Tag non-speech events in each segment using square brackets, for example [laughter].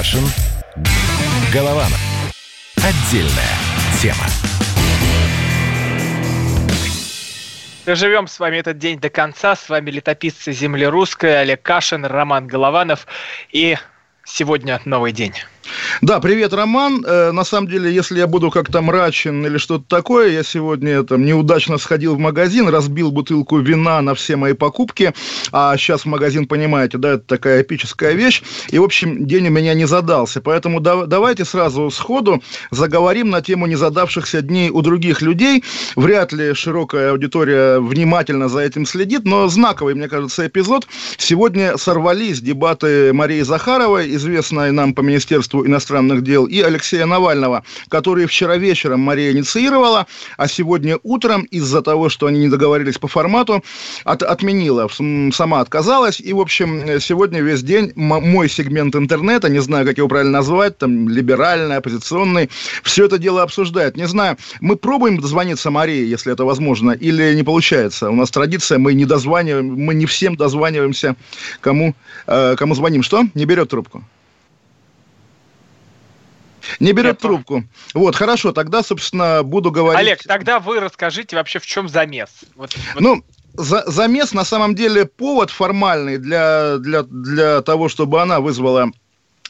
Кашин. Голованов. Отдельная тема. Живем с вами этот день до конца. С вами летописцы земли русской Олег Кашин, Роман Голованов. И сегодня новый день. Да, привет, Роман. Э, на самом деле, если я буду как-то мрачен или что-то такое, я сегодня там неудачно сходил в магазин, разбил бутылку вина на все мои покупки, а сейчас магазин, понимаете, да, это такая эпическая вещь, и, в общем, день у меня не задался. Поэтому да, давайте сразу сходу заговорим на тему незадавшихся дней у других людей. Вряд ли широкая аудитория внимательно за этим следит, но знаковый, мне кажется, эпизод. Сегодня сорвались дебаты Марии Захаровой, известной нам по Министерству иностранных дел, и Алексея Навального, которые вчера вечером Мария инициировала, а сегодня утром из-за того, что они не договорились по формату, от, отменила, сама отказалась. И, в общем, сегодня весь день мой сегмент интернета, не знаю, как его правильно назвать, там, либеральный, оппозиционный, все это дело обсуждает. Не знаю, мы пробуем дозвониться Марии, если это возможно, или не получается. У нас традиция, мы не дозваниваем, мы не всем дозваниваемся, кому, э, кому звоним. Что? Не берет трубку. Не берет Я трубку. Вот, хорошо, тогда, собственно, буду говорить... Олег, тогда вы расскажите вообще, в чем замес. Вот, вот... Ну, за, замес на самом деле повод формальный для, для, для того, чтобы она вызвала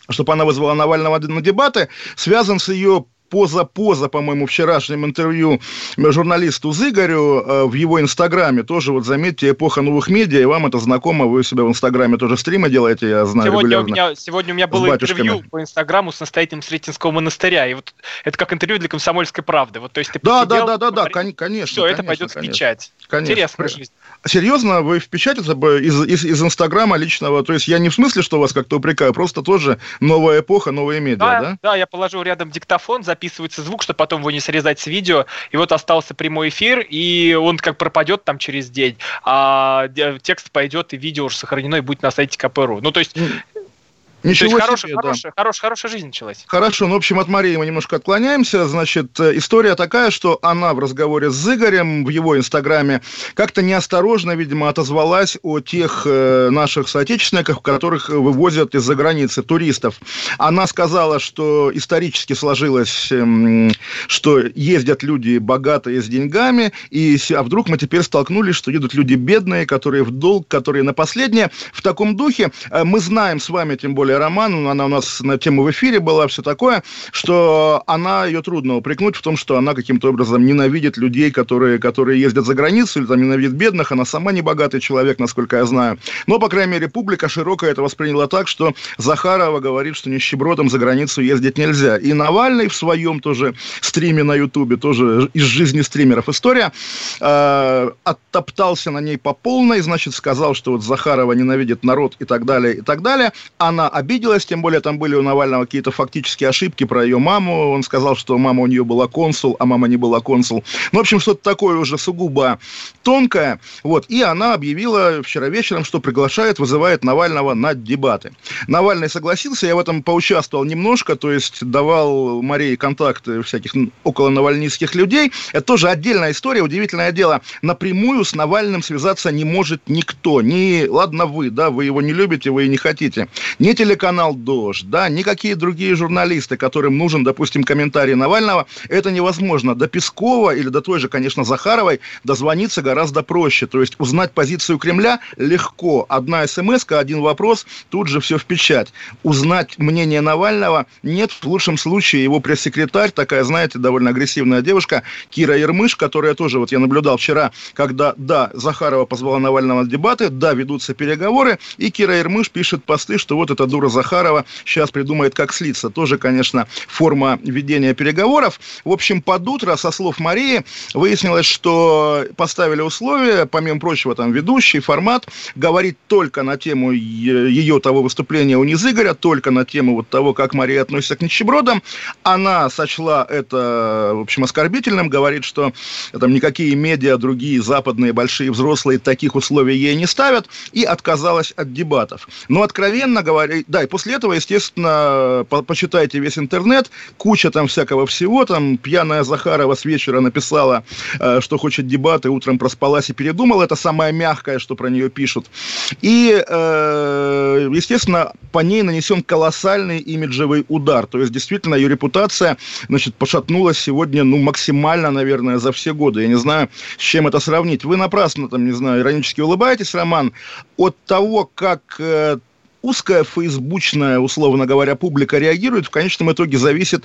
чтобы она вызвала Навального на дебаты, связан с ее поза-поза, по-моему, вчерашнем интервью журналисту Зыгорю э, в его инстаграме. Тоже, вот заметьте, эпоха новых медиа, и вам это знакомо, вы себя в инстаграме тоже стримы делаете, я знаю, сегодня регулярно. У меня, сегодня у меня было интервью по инстаграму с настоятелем Сретенского монастыря, и вот это как интервью для комсомольской правды. Вот, то есть ты да, посидел, да, да, да, да, конечно. Все, это пойдет в печать. Конечно. Интересная жизнь. Серьезно, вы в печать из, из, из Инстаграма личного, то есть я не в смысле, что вас как-то упрекаю, просто тоже новая эпоха, новые медиа, да? Да, да я положил рядом диктофон, записывается звук, чтобы потом его не срезать с видео, и вот остался прямой эфир, и он как пропадет там через день, а текст пойдет, и видео уже сохранено, и будет на сайте КПРУ. Ну, то есть Ничего То есть хорошая, себе, хорошая, да. хорошая, хорошая жизнь началась. Хорошо, ну, в общем, от Марии мы немножко отклоняемся. Значит, э, история такая, что она в разговоре с Игорем в его инстаграме как-то неосторожно, видимо, отозвалась о тех э, наших соотечественниках, которых вывозят из-за границы туристов. Она сказала, что исторически сложилось, э, что ездят люди богатые с деньгами, и а вдруг мы теперь столкнулись, что едут люди бедные, которые в долг, которые на последнее. В таком духе э, мы знаем с вами, тем более, более роман, она у нас на тему в эфире была, все такое, что она, ее трудно упрекнуть в том, что она каким-то образом ненавидит людей, которые, которые ездят за границу, или там ненавидит бедных, она сама не богатый человек, насколько я знаю. Но, по крайней мере, публика широкая это восприняла так, что Захарова говорит, что нищебродом за границу ездить нельзя. И Навальный в своем тоже стриме на Ютубе, тоже из жизни стримеров история, э, оттоптался на ней по полной, значит, сказал, что вот Захарова ненавидит народ и так далее, и так далее. Она обиделась, тем более там были у Навального какие-то фактические ошибки про ее маму. Он сказал, что мама у нее была консул, а мама не была консул. Ну, в общем, что-то такое уже сугубо тонкое. Вот. И она объявила вчера вечером, что приглашает, вызывает Навального на дебаты. Навальный согласился, я в этом поучаствовал немножко, то есть давал Марии контакты всяких около навальнистских людей. Это тоже отдельная история, удивительное дело. Напрямую с Навальным связаться не может никто. Не, ладно вы, да, вы его не любите, вы и не хотите. Не телеканал «Дождь», да, никакие другие журналисты, которым нужен, допустим, комментарий Навального, это невозможно. До Пескова или до той же, конечно, Захаровой дозвониться гораздо проще. То есть узнать позицию Кремля легко. Одна смс один вопрос, тут же все в печать. Узнать мнение Навального нет. В лучшем случае его пресс-секретарь, такая, знаете, довольно агрессивная девушка, Кира Ермыш, которая тоже, вот я наблюдал вчера, когда, да, Захарова позвала Навального на дебаты, да, ведутся переговоры, и Кира Ермыш пишет посты, что вот это дура Захарова сейчас придумает, как слиться. Тоже, конечно, форма ведения переговоров. В общем, под утро, со слов Марии, выяснилось, что поставили условия, помимо прочего, там, ведущий, формат, говорить только на тему ее того выступления у Низыгоря, только на тему вот того, как Мария относится к нищебродам. Она сочла это, в общем, оскорбительным, говорит, что там никакие медиа, другие западные большие взрослые таких условий ей не ставят, и отказалась от дебатов. Но, откровенно говоря, да, и после этого, естественно, по почитайте весь интернет, куча там всякого всего, там пьяная Захарова с вечера написала, э, что хочет дебаты, утром проспалась и передумала, это самое мягкое, что про нее пишут. И, э, естественно, по ней нанесен колоссальный имиджевый удар. То есть, действительно, ее репутация, значит, пошатнулась сегодня, ну, максимально, наверное, за все годы. Я не знаю, с чем это сравнить. Вы напрасно, там, не знаю, иронически улыбаетесь, Роман. От того, как э, узкая фейсбучная, условно говоря, публика реагирует, в конечном итоге зависит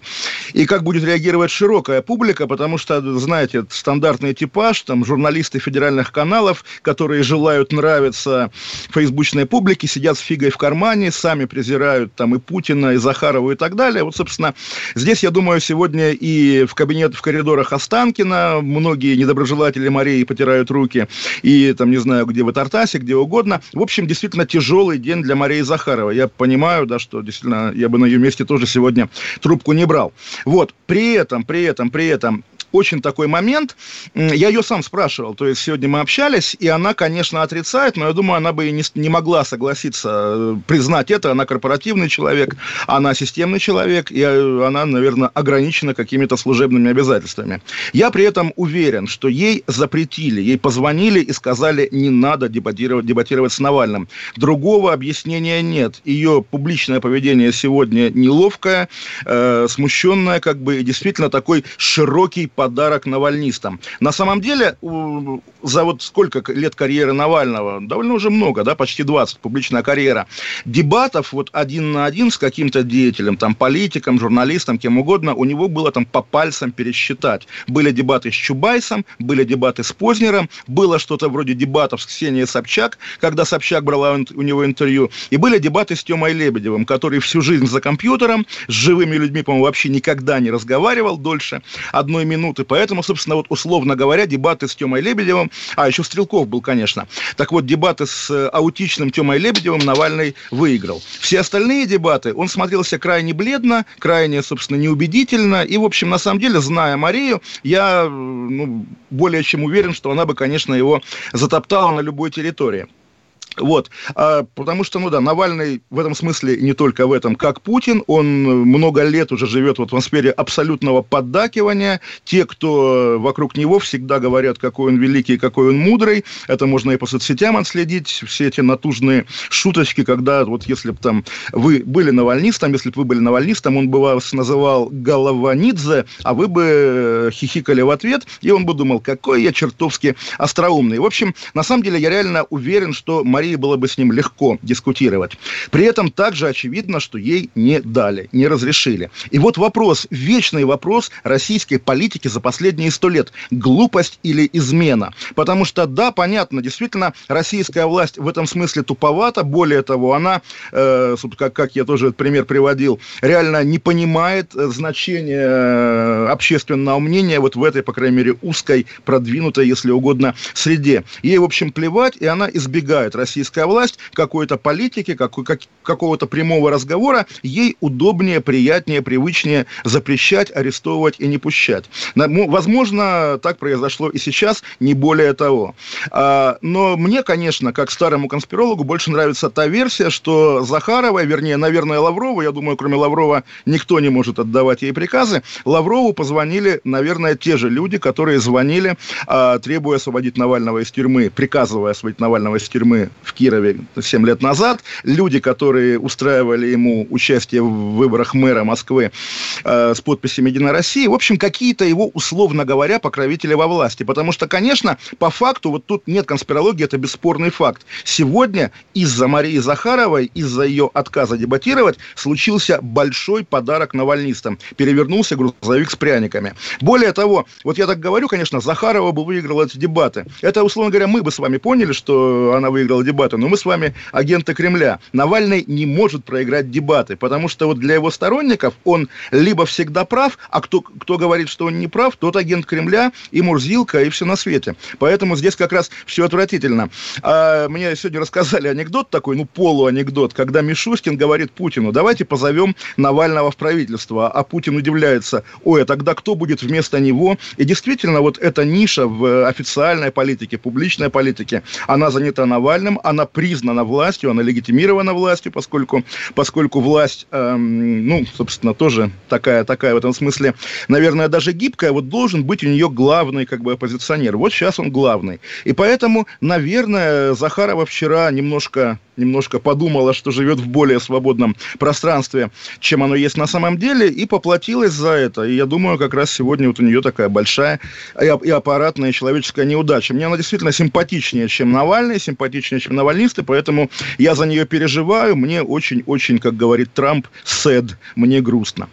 и как будет реагировать широкая публика, потому что, знаете, стандартный типаж, там, журналисты федеральных каналов, которые желают нравиться фейсбучной публике, сидят с фигой в кармане, сами презирают там и Путина, и Захарова и так далее. Вот, собственно, здесь, я думаю, сегодня и в кабинет, в коридорах Останкина многие недоброжелатели Марии потирают руки, и там, не знаю, где в Тартасе, где угодно. В общем, действительно тяжелый день для Марии Захарова. Я понимаю, да, что действительно я бы на ее месте тоже сегодня трубку не брал. Вот, при этом, при этом, при этом очень такой момент. Я ее сам спрашивал, то есть сегодня мы общались, и она, конечно, отрицает, но я думаю, она бы и не, не могла согласиться э, признать это. Она корпоративный человек, она системный человек, и э, она, наверное, ограничена какими-то служебными обязательствами. Я при этом уверен, что ей запретили, ей позвонили и сказали, не надо дебатировать, дебатировать с Навальным. Другого объяснения нет. Ее публичное поведение сегодня неловкое, э, смущенное, как бы, и действительно такой широкий подарок навальнистам. На самом деле, за вот сколько лет карьеры Навального, довольно уже много, да, почти 20, публичная карьера, дебатов вот один на один с каким-то деятелем, там, политиком, журналистом, кем угодно, у него было там по пальцам пересчитать. Были дебаты с Чубайсом, были дебаты с Познером, было что-то вроде дебатов с Ксенией Собчак, когда Собчак брала у него интервью, и были дебаты с Тёмой Лебедевым, который всю жизнь за компьютером, с живыми людьми, по-моему, вообще никогда не разговаривал дольше одной минуты, минуты. Поэтому, собственно, вот условно говоря, дебаты с Тёмой Лебедевым, а еще Стрелков был, конечно. Так вот, дебаты с э, аутичным Тёмой Лебедевым Навальный выиграл. Все остальные дебаты, он смотрелся крайне бледно, крайне, собственно, неубедительно. И, в общем, на самом деле, зная Марию, я ну, более чем уверен, что она бы, конечно, его затоптала на любой территории. Вот, а, потому что, ну да, Навальный в этом смысле не только в этом, как Путин, он много лет уже живет в атмосфере абсолютного поддакивания. Те, кто вокруг него, всегда говорят, какой он великий, какой он мудрый. Это можно и по соцсетям отследить, все эти натужные шуточки, когда вот если бы там вы были навальнистом, если бы вы были навальнистом, он бы вас называл Голованидзе, а вы бы э, хихикали в ответ, и он бы думал, какой я чертовски остроумный. В общем, на самом деле я реально уверен, что Мария Марии было бы с ним легко дискутировать. При этом также очевидно, что ей не дали, не разрешили. И вот вопрос, вечный вопрос российской политики за последние сто лет. Глупость или измена? Потому что, да, понятно, действительно, российская власть в этом смысле туповата. Более того, она, э, как, как я тоже этот пример приводил, реально не понимает э, значения э, общественного мнения вот в этой, по крайней мере, узкой, продвинутой, если угодно, среде. Ей, в общем, плевать, и она избегает России российская власть, какой-то политики, как, как, какого-то прямого разговора, ей удобнее, приятнее, привычнее запрещать, арестовывать и не пущать. Возможно, так произошло и сейчас, не более того. А, но мне, конечно, как старому конспирологу, больше нравится та версия, что Захарова, вернее, наверное, Лаврова, я думаю, кроме Лаврова никто не может отдавать ей приказы, Лаврову позвонили, наверное, те же люди, которые звонили, а, требуя освободить Навального из тюрьмы, приказывая освободить Навального из тюрьмы в Кирове 7 лет назад. Люди, которые устраивали ему участие в выборах мэра Москвы э, с подписями «Единой России», в общем, какие-то его, условно говоря, покровители во власти. Потому что, конечно, по факту, вот тут нет конспирологии, это бесспорный факт. Сегодня из-за Марии Захаровой, из-за ее отказа дебатировать, случился большой подарок навальнистам. Перевернулся грузовик с пряниками. Более того, вот я так говорю, конечно, Захарова бы выиграла эти дебаты. Это, условно говоря, мы бы с вами поняли, что она выиграла дебаты дебаты. Но мы с вами агенты Кремля. Навальный не может проиграть дебаты, потому что вот для его сторонников он либо всегда прав, а кто, кто говорит, что он не прав, тот агент Кремля и Мурзилка, и все на свете. Поэтому здесь как раз все отвратительно. А, мне сегодня рассказали анекдот такой, ну, полуанекдот, когда Мишустин говорит Путину, давайте позовем Навального в правительство, а Путин удивляется, ой, а тогда кто будет вместо него? И действительно, вот эта ниша в официальной политике, публичной политике, она занята Навальным, она признана властью, она легитимирована властью, поскольку, поскольку власть, эм, ну, собственно, тоже такая, такая в этом смысле, наверное, даже гибкая, вот должен быть у нее главный, как бы, оппозиционер. Вот сейчас он главный. И поэтому, наверное, Захарова вчера немножко немножко подумала, что живет в более свободном пространстве, чем оно есть на самом деле, и поплатилась за это. И я думаю, как раз сегодня вот у нее такая большая и аппаратная человеческая неудача. Мне она действительно симпатичнее, чем Навальный, симпатичнее, чем навальнисты, поэтому я за нее переживаю. Мне очень-очень, как говорит Трамп, sad, мне грустно.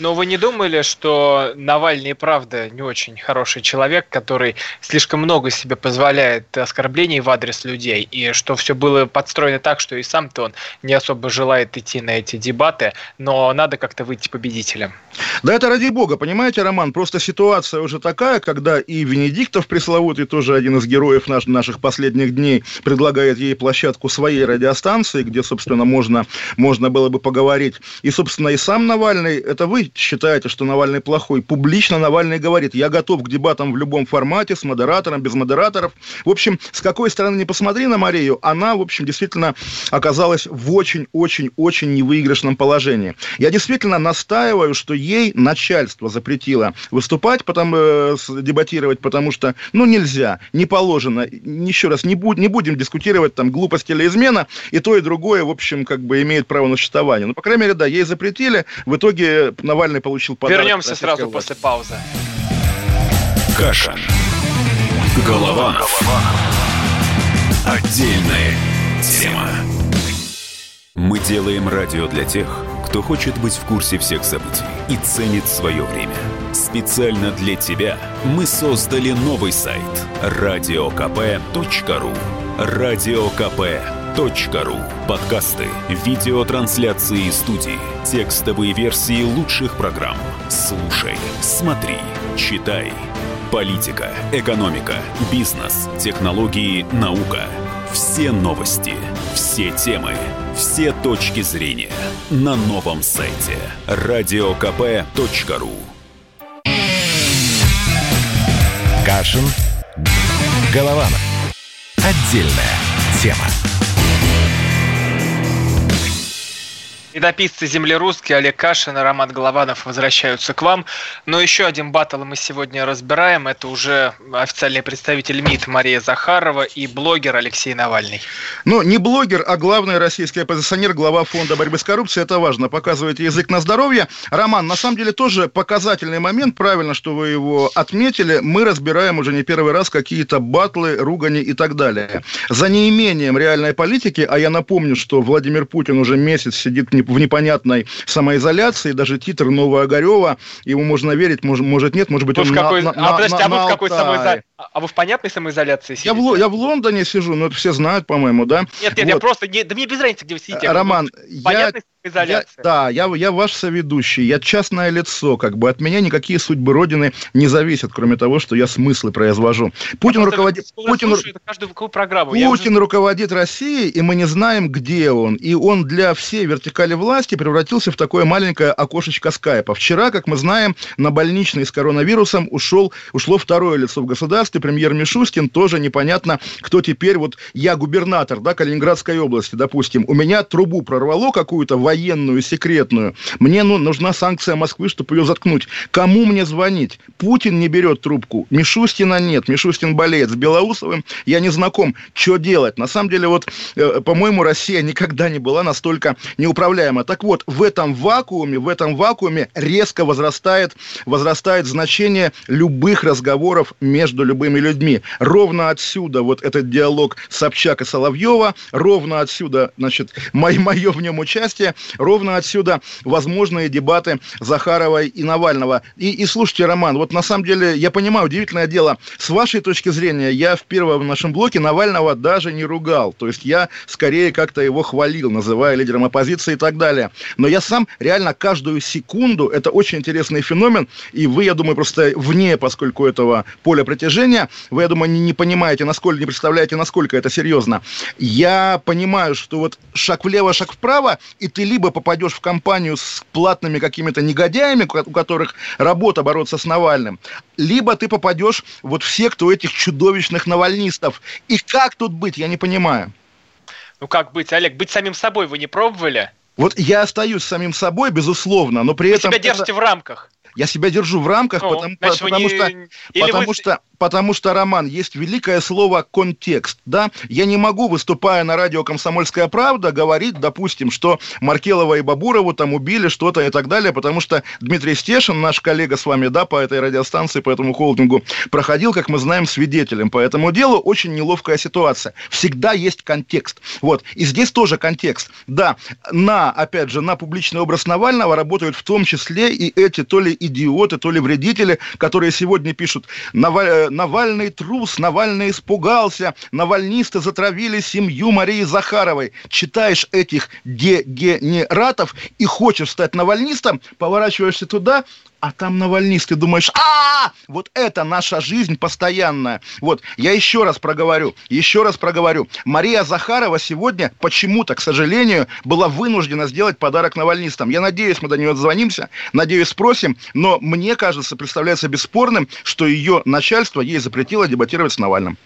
Но вы не думали, что Навальный, правда, не очень хороший человек, который слишком много себе позволяет оскорблений в адрес людей, и что все было подстроено так, что и сам-то он не особо желает идти на эти дебаты, но надо как-то выйти победителем. Да это ради бога, понимаете, Роман, просто ситуация уже такая, когда и Венедиктов пресловутый, тоже один из героев наш, наших последних дней, предлагает ей площадку своей радиостанции, где, собственно, можно, можно было бы поговорить. И, собственно, и сам Навальный, это вы считаете, что Навальный плохой. Публично Навальный говорит, я готов к дебатам в любом формате, с модератором, без модераторов. В общем, с какой стороны не посмотри на Марию, она, в общем, действительно оказалась в очень-очень-очень невыигрышном положении. Я действительно настаиваю, что ей начальство запретило выступать, потом э, дебатировать, потому что, ну, нельзя, не положено. Еще раз, не, буд, не будем дискутировать там глупость или измена, и то, и другое, в общем, как бы имеет право на существование. Ну, по крайней мере, да, ей запретили, в итоге Навальный получил подарок. Вернемся сразу власти. после паузы. Каша. Голова. Голова. Отдельная тема. Мы делаем радио для тех, кто хочет быть в курсе всех событий и ценит свое время. Специально для тебя мы создали новый сайт радиокп.ру. Радиокп.ру. Подкасты, видеотрансляции студии, текстовые версии лучших программ. Слушай, смотри, читай. Политика, экономика, бизнес, технологии, наука – все новости, все темы, все точки зрения на новом сайте радиокп.ру Кашин. Голованов. Отдельная тема. Летописцы земли русские Олег Кашин и Роман Голованов возвращаются к вам. Но еще один батл мы сегодня разбираем. Это уже официальный представитель МИД Мария Захарова и блогер Алексей Навальный. Ну, не блогер, а главный российский оппозиционер, глава фонда борьбы с коррупцией. Это важно. Показываете язык на здоровье. Роман, на самом деле тоже показательный момент. Правильно, что вы его отметили. Мы разбираем уже не первый раз какие-то батлы, ругани и так далее. За неимением реальной политики, а я напомню, что Владимир Путин уже месяц сидит в в непонятной самоизоляции, даже титр Нового Огарева, ему можно верить, может, может нет, может быть, он в какой... на, на, а, подожди, на, а вы в какой самоизоляции? А вы в понятной самоизоляции сидите? Я в, я в Лондоне сижу, но это все знают, по-моему, да? Нет, нет, вот. я просто... Не, да мне без разницы, где вы сидите. Роман, я... Я, да, я, я ваш соведущий, я частное лицо, как бы от меня никакие судьбы Родины не зависят, кроме того, что я смыслы произвожу. Путин я руководит... Путин. Путин уже... руководит Россией, и мы не знаем, где он. И он для всей вертикали власти превратился в такое маленькое окошечко скайпа. Вчера, как мы знаем, на больничный с коронавирусом ушел, ушло второе лицо в государстве, премьер Мишустин, тоже непонятно, кто теперь, вот я губернатор, да, Калининградской области, допустим, у меня трубу прорвало какую-то военную, секретную. Мне ну, нужна санкция Москвы, чтобы ее заткнуть. Кому мне звонить? Путин не берет трубку. Мишустина нет. Мишустин болеет. С Белоусовым я не знаком. Что делать? На самом деле, вот, э, по-моему, Россия никогда не была настолько неуправляема. Так вот, в этом вакууме, в этом вакууме резко возрастает, возрастает значение любых разговоров между любыми людьми. Ровно отсюда вот этот диалог Собчак и Соловьева, ровно отсюда, значит, мое, мое в нем участие, Ровно отсюда возможные дебаты Захаровой и Навального. И, и слушайте, Роман, вот на самом деле, я понимаю, удивительное дело, с вашей точки зрения, я в первом нашем блоке Навального даже не ругал. То есть я скорее как-то его хвалил, называя лидером оппозиции и так далее. Но я сам реально каждую секунду, это очень интересный феномен, и вы, я думаю, просто вне, поскольку этого поля притяжения, вы, я думаю, не, не понимаете, насколько, не представляете, насколько это серьезно. Я понимаю, что вот шаг влево, шаг вправо, и ты либо попадешь в компанию с платными какими-то негодяями, у которых работа бороться с Навальным, либо ты попадешь вот в секту этих чудовищных навальнистов. И как тут быть, я не понимаю. Ну как быть, Олег, быть самим собой вы не пробовали? Вот я остаюсь самим собой, безусловно, но при вы этом... себя держите это... в рамках. Я себя держу в рамках, ну, потому, значит, потому, не... что, потому, вы... что, потому что, Роман, есть великое слово «контекст». Да? Я не могу, выступая на радио «Комсомольская правда», говорить, допустим, что Маркелова и Бабурову там убили что-то и так далее, потому что Дмитрий Стешин, наш коллега с вами, да, по этой радиостанции, по этому холдингу, проходил, как мы знаем, свидетелем по этому делу. Очень неловкая ситуация. Всегда есть контекст. Вот. И здесь тоже контекст. Да, на, опять же, на публичный образ Навального работают в том числе и эти то ли идиоты, то ли вредители, которые сегодня пишут э, «Навальный трус, Навальный испугался, навальнисты затравили семью Марии Захаровой». Читаешь этих дегенератов и хочешь стать навальнистом, поворачиваешься туда, а там навальнист, ты думаешь, а, вот это наша жизнь постоянная. Вот, я еще раз проговорю, еще раз проговорю. Мария Захарова сегодня почему-то, к сожалению, была вынуждена сделать подарок навальнистам. Я надеюсь, мы до нее дозвонимся, надеюсь, спросим, но мне кажется, представляется бесспорным, что ее начальство ей запретило дебатировать с Навальным.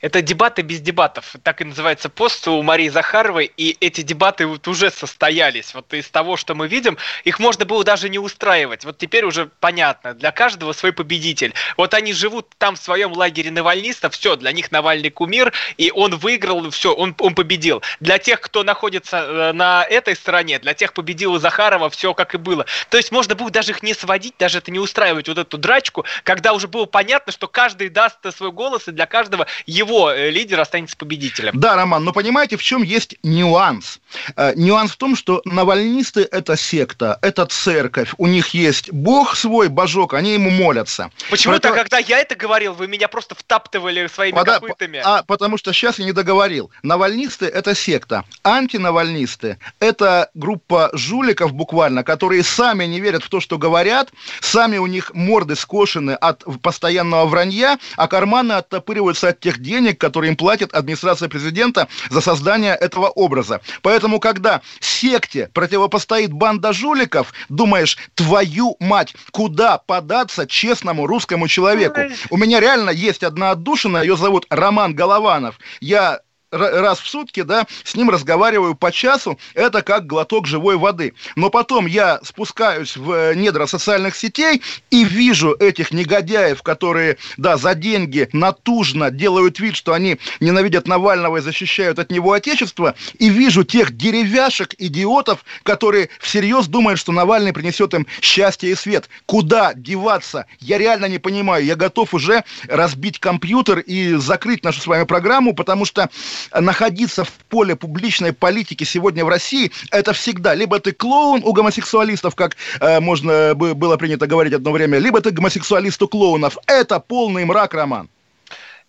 Это дебаты без дебатов. Так и называется пост у Марии Захаровой. И эти дебаты вот уже состоялись. Вот из того, что мы видим, их можно было даже не устраивать. Вот теперь уже понятно. Для каждого свой победитель. Вот они живут там в своем лагере навальнистов. Все, для них Навальный кумир. И он выиграл, все, он, он победил. Для тех, кто находится э, на этой стороне, для тех победила Захарова, все как и было. То есть можно было даже их не сводить, даже это не устраивать, вот эту драчку, когда уже было понятно, что каждый даст свой голос, и для каждого его его э, лидер останется победителем. Да, Роман, но понимаете, в чем есть нюанс? Э, нюанс в том, что навальнисты – это секта, это церковь, у них есть бог свой, божок, они ему молятся. Почему-то, Про когда я это говорил, вы меня просто втаптывали своими Пода... копытами. А, потому что сейчас я не договорил. Навальнисты – это секта, антинавальнисты – это группа жуликов буквально, которые сами не верят в то, что говорят, сами у них морды скошены от постоянного вранья, а карманы оттопыриваются от тех денег, денег, которые им платит администрация президента за создание этого образа. Поэтому, когда секте противопостоит банда жуликов, думаешь, твою мать, куда податься честному русскому человеку? У меня реально есть одна отдушина, ее зовут Роман Голованов. Я раз в сутки, да, с ним разговариваю по часу, это как глоток живой воды. Но потом я спускаюсь в э, недра социальных сетей и вижу этих негодяев, которые, да, за деньги натужно делают вид, что они ненавидят Навального и защищают от него отечество, и вижу тех деревяшек, идиотов, которые всерьез думают, что Навальный принесет им счастье и свет. Куда деваться? Я реально не понимаю. Я готов уже разбить компьютер и закрыть нашу с вами программу, потому что находиться в поле публичной политики сегодня в России, это всегда либо ты клоун у гомосексуалистов, как э, можно было принято говорить одно время, либо ты гомосексуалист у клоунов. Это полный мрак, Роман.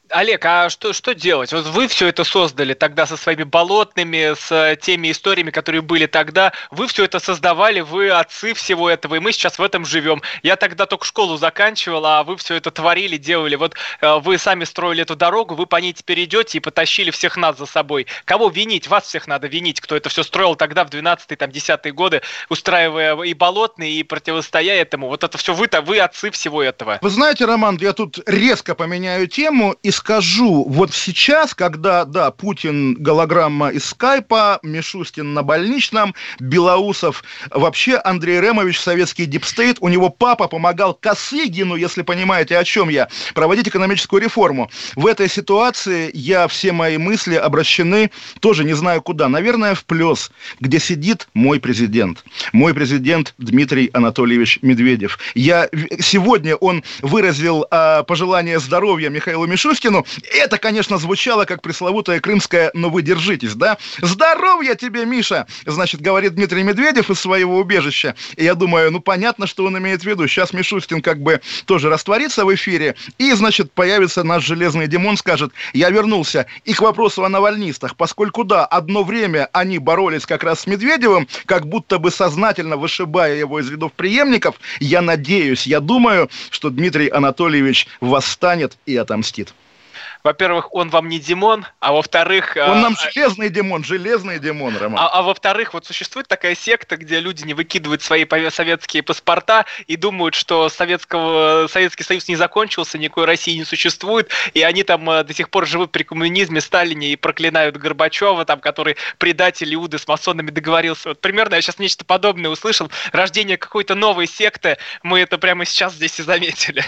Олег, а что, что делать? Вот вы все это создали тогда со своими болотными, с теми историями, которые были тогда. Вы все это создавали, вы отцы всего этого, и мы сейчас в этом живем. Я тогда только школу заканчивал, а вы все это творили, делали. Вот э, вы сами строили эту дорогу, вы по ней теперь идете и потащили всех нас за собой. Кого винить? Вас всех надо винить, кто это все строил тогда в 12-е, там, 10-е годы, устраивая и болотные, и противостоя этому. Вот это все вы-то, вы отцы всего этого. Вы знаете, Роман, я тут резко поменяю тему и скажу, вот сейчас, когда, да, Путин голограмма из скайпа, Мишустин на больничном, Белоусов, вообще Андрей Рэмович, советский deep state, у него папа помогал Косыгину, если понимаете, о чем я, проводить экономическую реформу. В этой ситуации я, все мои мысли обращены, тоже не знаю куда, наверное, в плюс, где сидит мой президент. Мой президент Дмитрий Анатольевич Медведев. Я, сегодня он выразил э, пожелание здоровья Михаилу Мишустину, Пушкину. Это, конечно, звучало как пресловутая крымская «но вы держитесь», да? «Здоровья тебе, Миша!» Значит, говорит Дмитрий Медведев из своего убежища. И я думаю, ну, понятно, что он имеет в виду. Сейчас Мишустин как бы тоже растворится в эфире, и, значит, появится наш железный Димон, скажет, я вернулся. И к вопросу о навальнистах, поскольку, да, одно время они боролись как раз с Медведевым, как будто бы сознательно вышибая его из рядов преемников, я надеюсь, я думаю, что Дмитрий Анатольевич восстанет и отомстит. Во-первых, он вам не Димон, а во-вторых... Он нам железный Димон, железный Димон, Роман. А, а во-вторых, вот существует такая секта, где люди не выкидывают свои советские паспорта и думают, что советского, Советский Союз не закончился, никакой России не существует, и они там до сих пор живут при коммунизме, Сталине и проклинают Горбачева, там, который предатель Иуды с масонами договорился. Вот примерно я сейчас нечто подобное услышал. Рождение какой-то новой секты, мы это прямо сейчас здесь и заметили.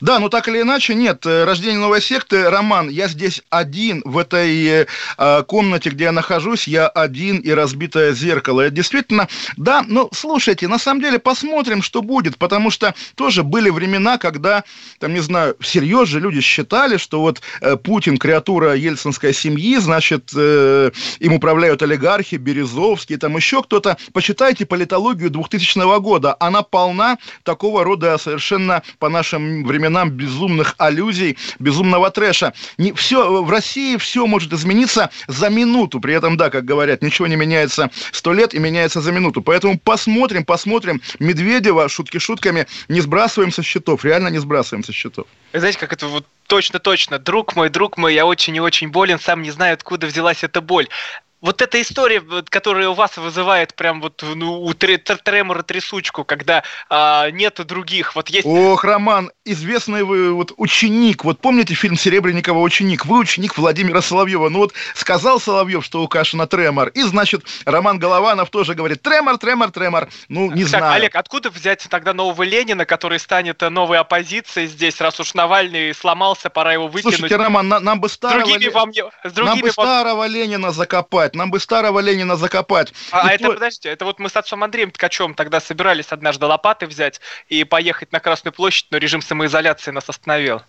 Да, ну так или иначе, нет, э, рождение новой секты, Роман, я здесь один в этой э, комнате, где я нахожусь, я один и разбитое зеркало. Это действительно, да, ну слушайте, на самом деле посмотрим, что будет, потому что тоже были времена, когда, там, не знаю, всерьез же люди считали, что вот э, Путин креатура ельцинской семьи, значит, э, им управляют олигархи, Березовский, там еще кто-то. Почитайте политологию 2000 года, она полна такого рода совершенно по нашим временам безумных аллюзий, безумного трэша. Не, все, в России все может измениться за минуту. При этом, да, как говорят, ничего не меняется сто лет и меняется за минуту. Поэтому посмотрим, посмотрим. Медведева, шутки шутками, не сбрасываем со счетов, реально не сбрасываем со счетов. Знаете, как это вот точно-точно, друг мой, друг мой, я очень и очень болен, сам не знаю, откуда взялась эта боль вот эта история, которая у вас вызывает прям вот ну, у тремора трясучку, когда а, нет других, вот есть... Ох, Роман, известный вы вот ученик, вот помните фильм Серебренникова «Ученик»? Вы ученик Владимира Соловьева. Ну вот сказал Соловьев, что у Кашина тремор, и значит Роман Голованов тоже говорит тремор, тремор, тремор. Ну, не так, знаю. Олег, откуда взять тогда нового Ленина, который станет новой оппозицией здесь, раз уж Навальный сломался, пора его выкинуть? Слушайте, Роман, на, нам бы старого, другими вам, с другими нам бы вам... старого Ленина закопать закопать, нам бы старого Ленина закопать. А, а это, то... подождите, это вот мы с отцом Андреем Ткачем тогда собирались однажды лопаты взять и поехать на Красную площадь, но режим самоизоляции нас остановил.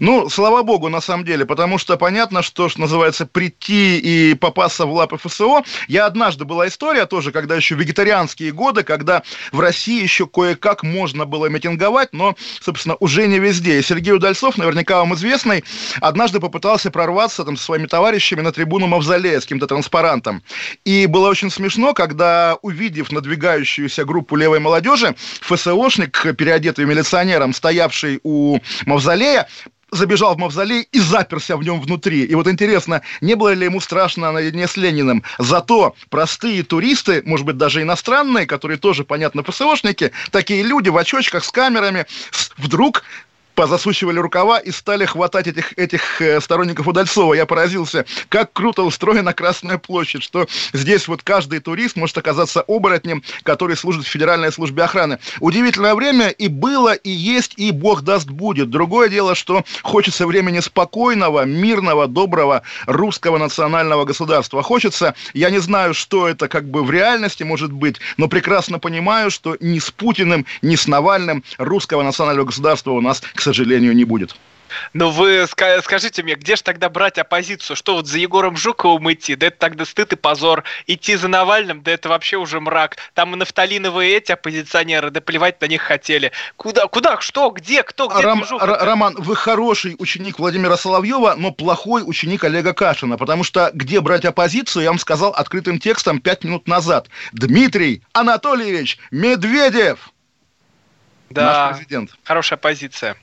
Ну, слава богу, на самом деле, потому что понятно, что, что называется, прийти и попасться в лапы ФСО. Я однажды была история тоже, когда еще вегетарианские годы, когда в России еще кое-как можно было митинговать, но, собственно, уже не везде. И Сергей Удальцов, наверняка вам известный, однажды попытался прорваться там со своими товарищами на трибуну Мавзолея с каким-то транспарантом. И было очень смешно, когда, увидев надвигающуюся группу левой молодежи, ФСОшник, переодетый милиционером, стоявший у Мавзолея, забежал в мавзолей и заперся в нем внутри. И вот интересно, не было ли ему страшно наедине с Лениным? Зато простые туристы, может быть, даже иностранные, которые тоже, понятно, ФСОшники, такие люди в очочках с камерами, вдруг позасучивали рукава и стали хватать этих, этих э, сторонников Удальцова. Я поразился, как круто устроена Красная площадь, что здесь вот каждый турист может оказаться оборотнем, который служит в Федеральной службе охраны. Удивительное время и было, и есть, и Бог даст будет. Другое дело, что хочется времени спокойного, мирного, доброго русского национального государства. Хочется, я не знаю, что это как бы в реальности может быть, но прекрасно понимаю, что ни с Путиным, ни с Навальным русского национального государства у нас, к сожалению, не будет. Ну вы скажите мне, где же тогда брать оппозицию? Что вот за Егором Жуковым идти? Да это тогда стыд и позор. Идти за Навальным, да это вообще уже мрак. Там и нафталиновые эти оппозиционеры, да плевать на них хотели. Куда, куда, что, где, кто, где Ром, Роман, вы хороший ученик Владимира Соловьева, но плохой ученик Олега Кашина, потому что где брать оппозицию, я вам сказал открытым текстом пять минут назад. Дмитрий Анатольевич Медведев! Да, Наш президент. хорошая позиция.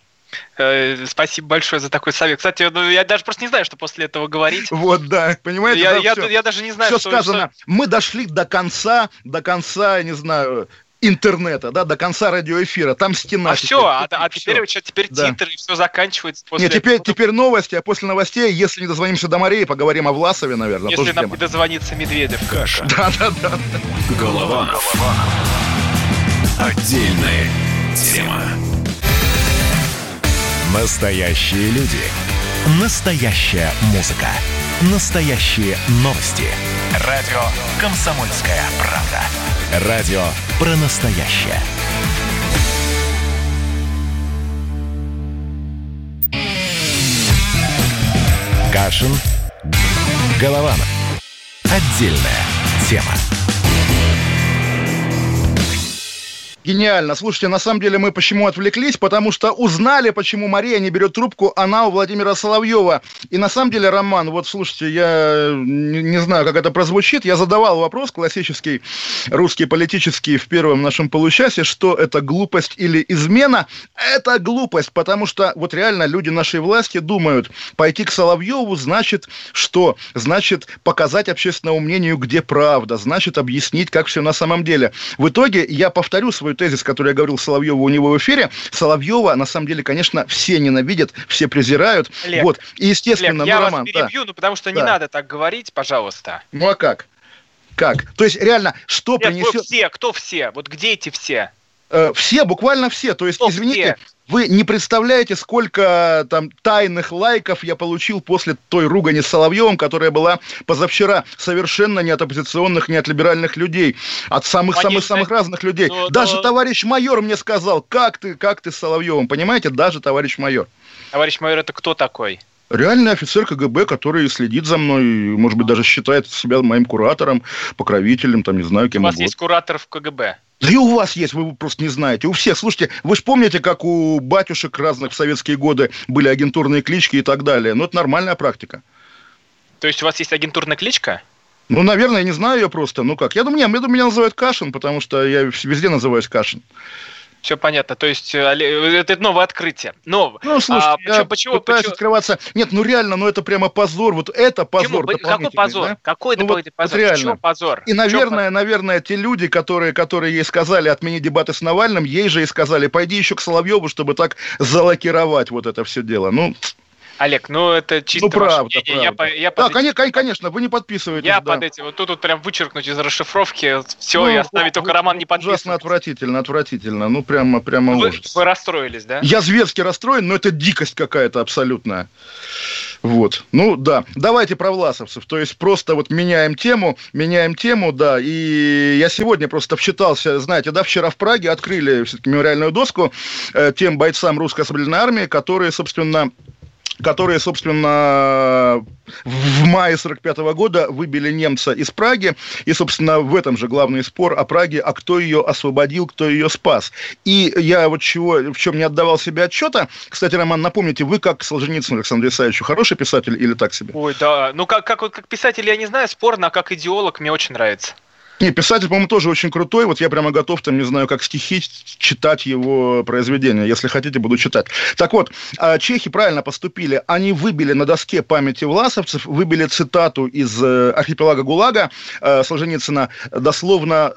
Э, спасибо большое за такой совет. Кстати, ну, я даже просто не знаю, что после этого говорить. Вот, да, понимаете? Я, да, я, я даже не знаю, все что, сказано. Что... Мы дошли до конца, до конца, не знаю, интернета, да, до конца радиоэфира. Там стена. А теперь, все, а, а теперь, все. теперь да. титры, и все заканчивается. После Нет, теперь, этого. теперь новости, а после новостей, если не дозвонимся до Марии, поговорим о Власове, наверное. Если нам тема. не дозвонится Медведев. Каша. [laughs] Да, да, да. Голова. Отдельная тема. Настоящие люди. Настоящая музыка. Настоящие новости. Радио «Комсомольская правда». Радио про настоящее. Кашин. Голованов. Отдельная тема. Гениально. Слушайте, на самом деле мы почему отвлеклись? Потому что узнали, почему Мария не берет трубку, она у Владимира Соловьева. И на самом деле, Роман, вот слушайте, я не, не знаю, как это прозвучит, я задавал вопрос классический, русский политический в первом нашем получасе, что это глупость или измена. Это глупость, потому что вот реально люди нашей власти думают, пойти к Соловьеву значит что? Значит показать общественному мнению, где правда, значит объяснить, как все на самом деле. В итоге я повторю свой тезис, который я говорил Соловьеву у него в эфире. Соловьева, на самом деле, конечно, все ненавидят, все презирают. Олег, вот. И, естественно, Олег, я ну, вас Роман, перебью, да. ну потому что Да. не надо так говорить, пожалуйста. Ну, а как? Как? То есть, реально, что Нет, принесет... все, кто все? Вот где эти все? Э, все, буквально все. То есть, Кто извините, все? Вы не представляете, сколько там тайных лайков я получил после той ругани с Соловьевым, которая была позавчера совершенно не от оппозиционных, не от либеральных людей, от самых-самых-самых разных людей. Но- Даже но- товарищ майор мне сказал, как ты, как ты с Соловьевым, понимаете? Даже товарищ майор. Товарищ майор, это кто такой? Реальный офицер КГБ, который следит за мной, может быть, даже считает себя моим куратором, покровителем, там, не знаю, У кем вас угодно. есть куратор в КГБ. Да и у вас есть, вы просто не знаете. У всех. Слушайте, вы же помните, как у батюшек разных в советские годы были агентурные клички и так далее. Ну, это нормальная практика. То есть у вас есть агентурная кличка? Ну, наверное, я не знаю ее просто. Ну как? Я думаю, нет, я думаю, меня называют Кашин, потому что я везде называюсь Кашин. Все понятно. То есть э, Оле- это новое открытие. Но Ну, слушайте, а, я почему, почему, пытаюсь почему- открываться. Нет, ну реально, ну это прямо позор. Вот это почему? позор. Какой позор? да? Какой Ну, вот- дополнительный вот позор? реально. В чем позор? И, наверное, наверное, те люди, которые, которые ей сказали отменить дебаты с Навальным, ей же и сказали, пойди еще к Соловьеву, чтобы так залакировать вот это все дело. Ну, Олег, ну это чисто ну правда, ваше мнение. Я, правда. по- я да, под конечно, конечно, вы не подписываетесь. Я да. под этим. Вот тут вот прям вычеркнуть из расшифровки все Ну, и оставить только Роман не Ужасно подписан. отвратительно, отвратительно. Ну, прямо, прямо Вы, ужас. вы расстроились, да? Я зверски расстроен, но это дикость какая-то абсолютная. Вот. Ну, да. Давайте про власовцев. То есть просто вот меняем тему, меняем тему, да. И я сегодня просто вчитался, знаете, да, вчера в Праге открыли все-таки мемориальную доску э, тем бойцам русской освободительной армии, которые, собственно, которые, собственно, в мае 45 года выбили немца из Праги. И, собственно, в этом же главный спор о Праге, а кто ее освободил, кто ее спас. И я вот чего, в чем не отдавал себе отчета. Кстати, Роман, напомните, вы как Солженицын Александр Исаевич, хороший писатель или так себе? Ой, да. Ну, как, как, как писатель, я не знаю, спорно, а как идеолог мне очень нравится. Не, писатель, по-моему, тоже очень крутой. Вот я прямо готов, там, не знаю, как стихи читать его произведения. Если хотите, буду читать. Так вот, а, чехи правильно поступили. Они выбили на доске памяти власовцев, выбили цитату из э, архипелага ГУЛАГа э, Солженицына, дословно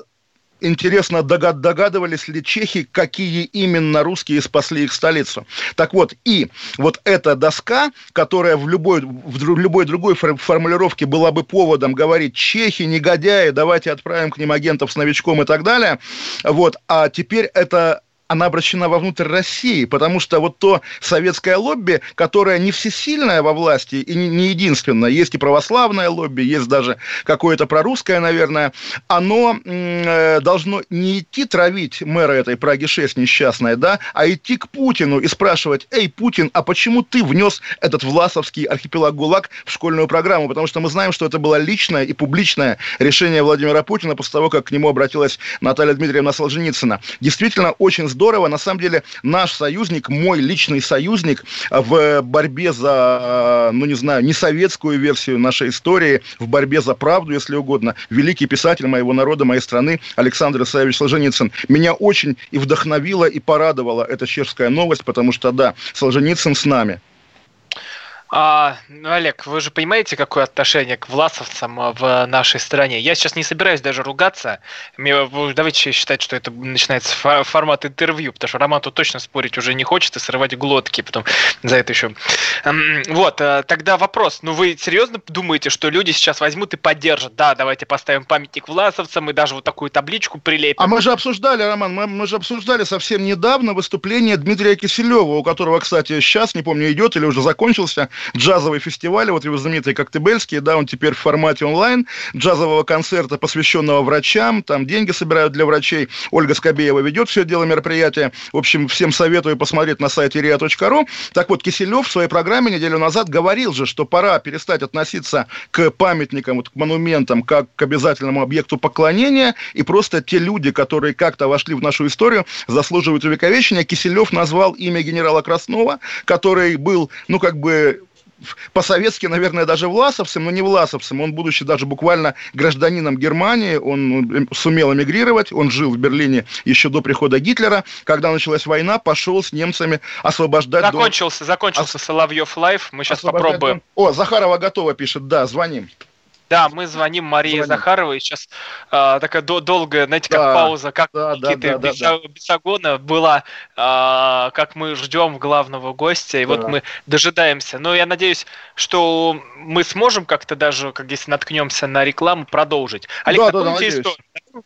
Интересно, догад- догадывались ли чехи, какие именно русские спасли их столицу? Так вот, и вот эта доска, которая в любой, в любой другой фор- формулировке была бы поводом говорить «чехи, негодяи, давайте отправим к ним агентов с новичком» и так далее, вот, а теперь это она обращена вовнутрь России, потому что вот то советское лобби, которое не всесильное во власти и не, не единственное, есть и православное лобби, есть даже какое-то прорусское, наверное, оно э, должно не идти травить мэра этой Праги-6 несчастной, да, а идти к Путину и спрашивать, эй, Путин, а почему ты внес этот власовский архипелаг ГУЛАГ в школьную программу? Потому что мы знаем, что это было личное и публичное решение Владимира Путина после того, как к нему обратилась Наталья Дмитриевна Солженицына. Действительно, очень здорово. На самом деле, наш союзник, мой личный союзник в борьбе за, ну не знаю, не советскую версию нашей истории, в борьбе за правду, если угодно, великий писатель моего народа, моей страны Александр Исаевич Солженицын. Меня очень и вдохновила, и порадовала эта чешская новость, потому что, да, Солженицын с нами. А, ну, Олег, вы же понимаете, какое отношение к власовцам а, в нашей стране? Я сейчас не собираюсь даже ругаться. Давайте считать, что это начинается фо- формат интервью, потому что Роман тут точно спорить уже не хочет и срывать глотки потом за это еще. Эм, Вот, а, тогда вопрос. Ну, вы серьезно думаете, что люди сейчас возьмут и поддержат? Да, давайте поставим памятник власовцам и даже вот такую табличку прилепим. А мы же обсуждали, Роман, мы, мы же обсуждали совсем недавно выступление Дмитрия Киселева, у которого, кстати, сейчас, не помню, идет или уже закончился джазовые фестивали, вот его знаменитый Коктебельский, да, он теперь в формате онлайн, джазового концерта, посвященного врачам, там деньги собирают для врачей. Ольга Скобеева ведет все дело мероприятия. В общем, всем советую посмотреть на сайте ria.ru. Так вот, Киселев в своей программе неделю назад говорил же, что пора перестать относиться к памятникам, вот, к монументам, как к обязательному объекту поклонения, и просто те люди, которые как-то вошли в нашу историю, заслуживают увековечения. Киселев назвал имя генерала Краснова, который был, ну, как бы по-советски, наверное, даже власовцем, но не власовцем. Он, будучи даже буквально гражданином Германии, он сумел эмигрировать, он жил в Берлине еще до прихода Гитлера. Когда началась война, пошел с немцами освобождать... Закончился, дом... закончился Соловьев лайф, мы сейчас попробуем. Дом. О, Захарова готова, пишет, да, звоним. Да, мы звоним Марии звоним. Захаровой. Сейчас а, такая до- долгая, знаете, как да, пауза, как да, Никиты да, да, Беса- да. была, а, как мы ждем главного гостя, и да. вот мы дожидаемся. Но я надеюсь, что мы сможем как-то даже, как если наткнемся на рекламу, продолжить. Олег, да, да, да, историю?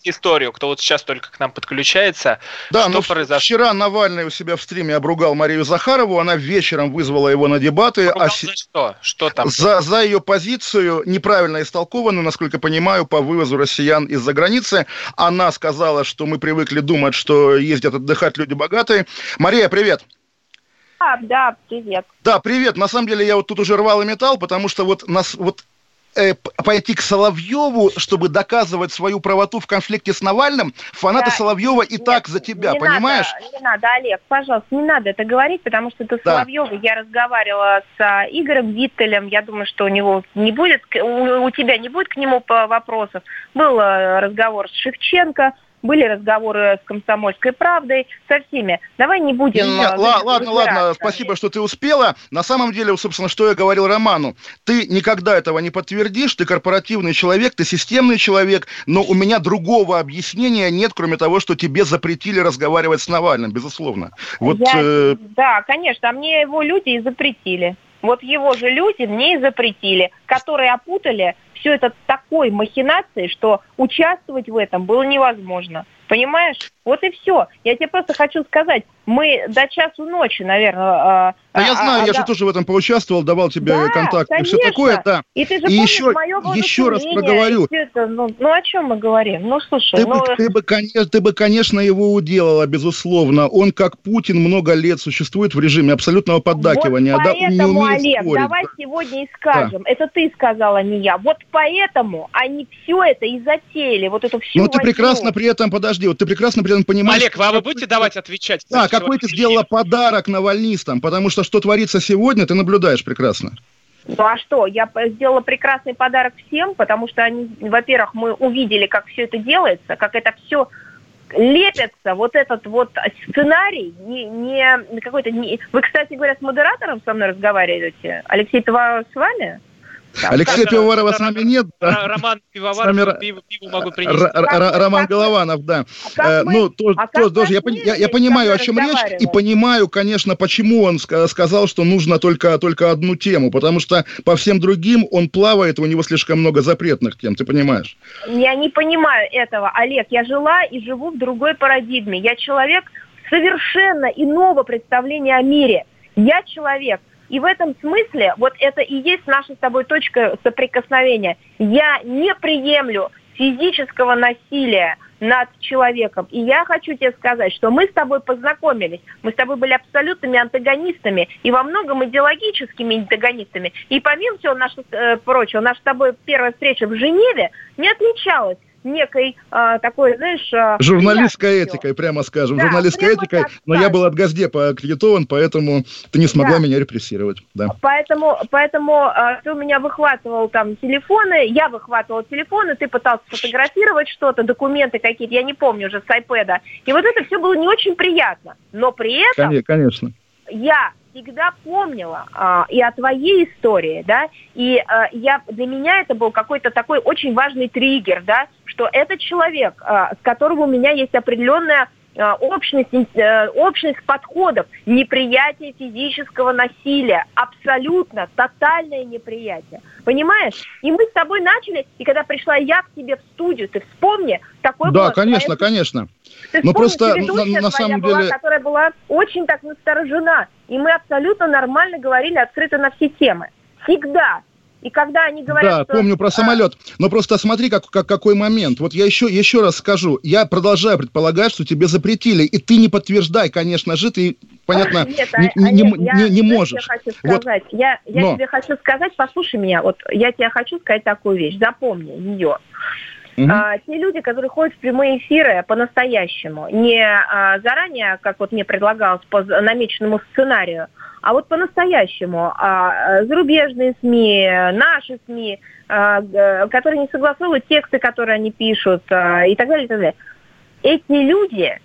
Историю, кто вот сейчас только к нам подключается. Да, что ну, произошло? вчера Навальный у себя в стриме обругал Марию Захарову, она вечером вызвала его на дебаты. а... За что? Что там? За, за ее позицию неправильно истолкованную, насколько понимаю, по вывозу россиян из-за границы. Она сказала, что мы привыкли думать, что ездят отдыхать люди богатые. Мария, привет! Да, да, привет. Да, привет. На самом деле я вот тут уже рвал и металл, потому что вот нас вот э, пойти к Соловьеву, чтобы доказывать свою правоту в конфликте с Навальным, фанаты да, Соловьева и нет, так за тебя, не понимаешь? Надо, не надо, Олег, пожалуйста, не надо это говорить, потому что это да. Соловьева. Я разговаривала с а, Игорем Виттелем, я думаю, что у него не будет, у, у тебя не будет к нему вопросов. Был э, разговор с Шевченко, были разговоры с «Комсомольской правдой», со всеми. Давай не будем... Нет, э, ладно, ладно, ладно, спасибо, что ты успела. На самом деле, собственно, что я говорил Роману, ты никогда этого не подтвердишь, ты корпоративный человек, ты системный человек, но у меня другого объяснения нет, кроме того, что тебе запретили разговаривать с Навальным, безусловно. Вот, я... э... Да, конечно, а мне его люди и запретили. Вот его же люди мне и запретили, которые опутали все это такой махинацией, что участвовать в этом было невозможно. Понимаешь? Вот и все. Я тебе просто хочу сказать, мы до часу ночи, наверное... А, а я знаю, а, я да. же тоже в этом поучаствовал, давал тебе да, контакт конечно. и все такое, да. И ты же и еще, еще раз проговорю. Это, ну, ну, о чем мы говорим? Ну, слушай... Ты, ну... бы, ты, бы, конечно, ты бы, конечно, его уделала, безусловно. Он, как Путин, много лет существует в режиме абсолютного поддакивания. Вот поэтому, да, не Олег, спорить, давай да. сегодня и скажем. Да. Это ты сказала, не я. Вот поэтому они все это и затеяли, вот эту всю Ну, ты прекрасно при этом, подожди, вот ты прекрасно при этом понимаешь... Олег, вы, а вы будете давать отвечать? Да, какой ты сделала подарок навальнистам, потому что что творится сегодня, ты наблюдаешь прекрасно. Ну а что, я сделала прекрасный подарок всем, потому что они, во-первых, мы увидели, как все это делается, как это все лепится, вот этот вот сценарий, не, не какой-то... Не... Вы, кстати говоря, с модератором со мной разговариваете? Алексей, это с вами? Да, Алексея да, Пивоварова с нами нет. Да. Роман Пивоваров, нами... пиво, пиво могу принести. Р- Р- Роман как Голованов, да. А э, ну, тоже, а тоже, тоже я, я, я понимаю, о чем речь, и понимаю, конечно, почему он сказал, что нужно только, только одну тему, потому что по всем другим он плавает, у него слишком много запретных тем, ты понимаешь? Я не понимаю этого, Олег. Я жила и живу в другой парадигме. Я человек совершенно иного представления о мире. Я человек, и в этом смысле вот это и есть наша с тобой точка соприкосновения. Я не приемлю физического насилия над человеком. И я хочу тебе сказать, что мы с тобой познакомились, мы с тобой были абсолютными антагонистами и во многом идеологическими антагонистами. И помимо всего нашего э, прочего, наша с тобой первая встреча в Женеве не отличалась некой а, такой, знаешь... А, Журналистской этикой, прямо скажем. Да, Журналистской этикой, но я был от Газдепа аккредитован, поэтому ты не смогла да. меня репрессировать. Да. Поэтому, поэтому а, ты у меня выхватывал там телефоны, я выхватывал телефоны, ты пытался фотографировать что-то, документы какие-то, я не помню уже, с iPad. И вот это все было не очень приятно. Но при этом... Конечно. Я всегда помнила а, и о твоей истории, да, и а, я, для меня это был какой-то такой очень важный триггер, да, что этот человек, а, с которым у меня есть определенная а, общность, э, общность подходов, неприятие физического насилия, абсолютно тотальное неприятие. Понимаешь? И мы с тобой начали, и когда пришла я к тебе в студию, ты вспомни, такой Да, конечно, твоя... конечно. Ты Но вспомни, просто на, предыдущая на твоя самом была, деле... которая была очень так насторожена. И мы абсолютно нормально говорили открыто на все темы. Всегда. И когда они говорят, Да, что... помню про а, самолет. Но просто смотри, как, как, какой момент. Вот я еще, еще раз скажу. Я продолжаю предполагать, что тебе запретили. И ты не подтверждай, конечно же, ты, понятно, Нет, не, а- не, Олег, не- я- не знаешь, можешь. Я хочу Вот. сказать, я, я Но. тебе хочу сказать, послушай меня, вот я тебе хочу сказать такую вещь, запомни ее. Мгм. А, те люди, которые ходят в прямые эфиры по-настоящему, не а, заранее, как вот мне предлагалось, по намеченному сценарию, а вот по-настоящему а, а, зарубежные СМИ, наши СМИ, а, которые не согласовывают тексты, которые они пишут а, и так далее, и так далее. Эти люди,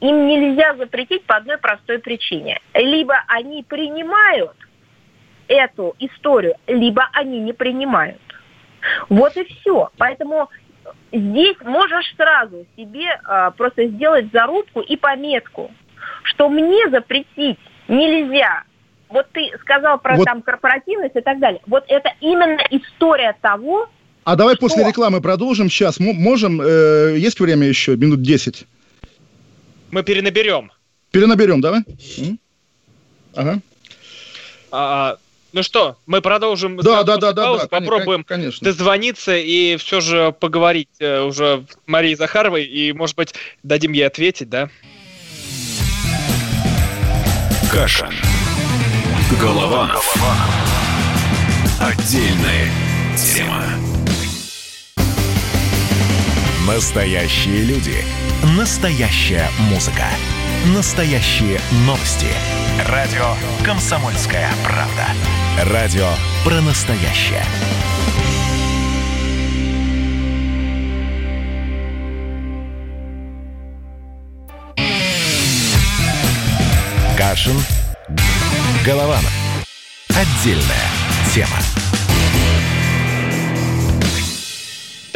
им нельзя запретить по одной простой причине. Либо они принимают эту историю, либо они не принимают. Вот и все. Поэтому здесь можешь сразу себе а, просто сделать зарубку и пометку, что мне запретить нельзя. Вот ты сказал про Вот. там корпоративность и так далее. Вот это именно история того, А давай после Что? рекламы продолжим. Сейчас М- можем? э, есть время еще? Минут 10. Мы перенаберем. Перенаберем, давай? Ага. А, ну что, мы продолжим. Да, да, да, да, да. Попробуем Конечно. дозвониться и все же поговорить э, уже Марии Захаровой, и, может быть, дадим ей ответить, да? Кашин. Голованов. Отдельная тема. Настоящие люди. Настоящая музыка. Настоящие новости. Радио «Комсомольская правда». Радио про настоящее. Кашин. Голованов. Отдельная тема.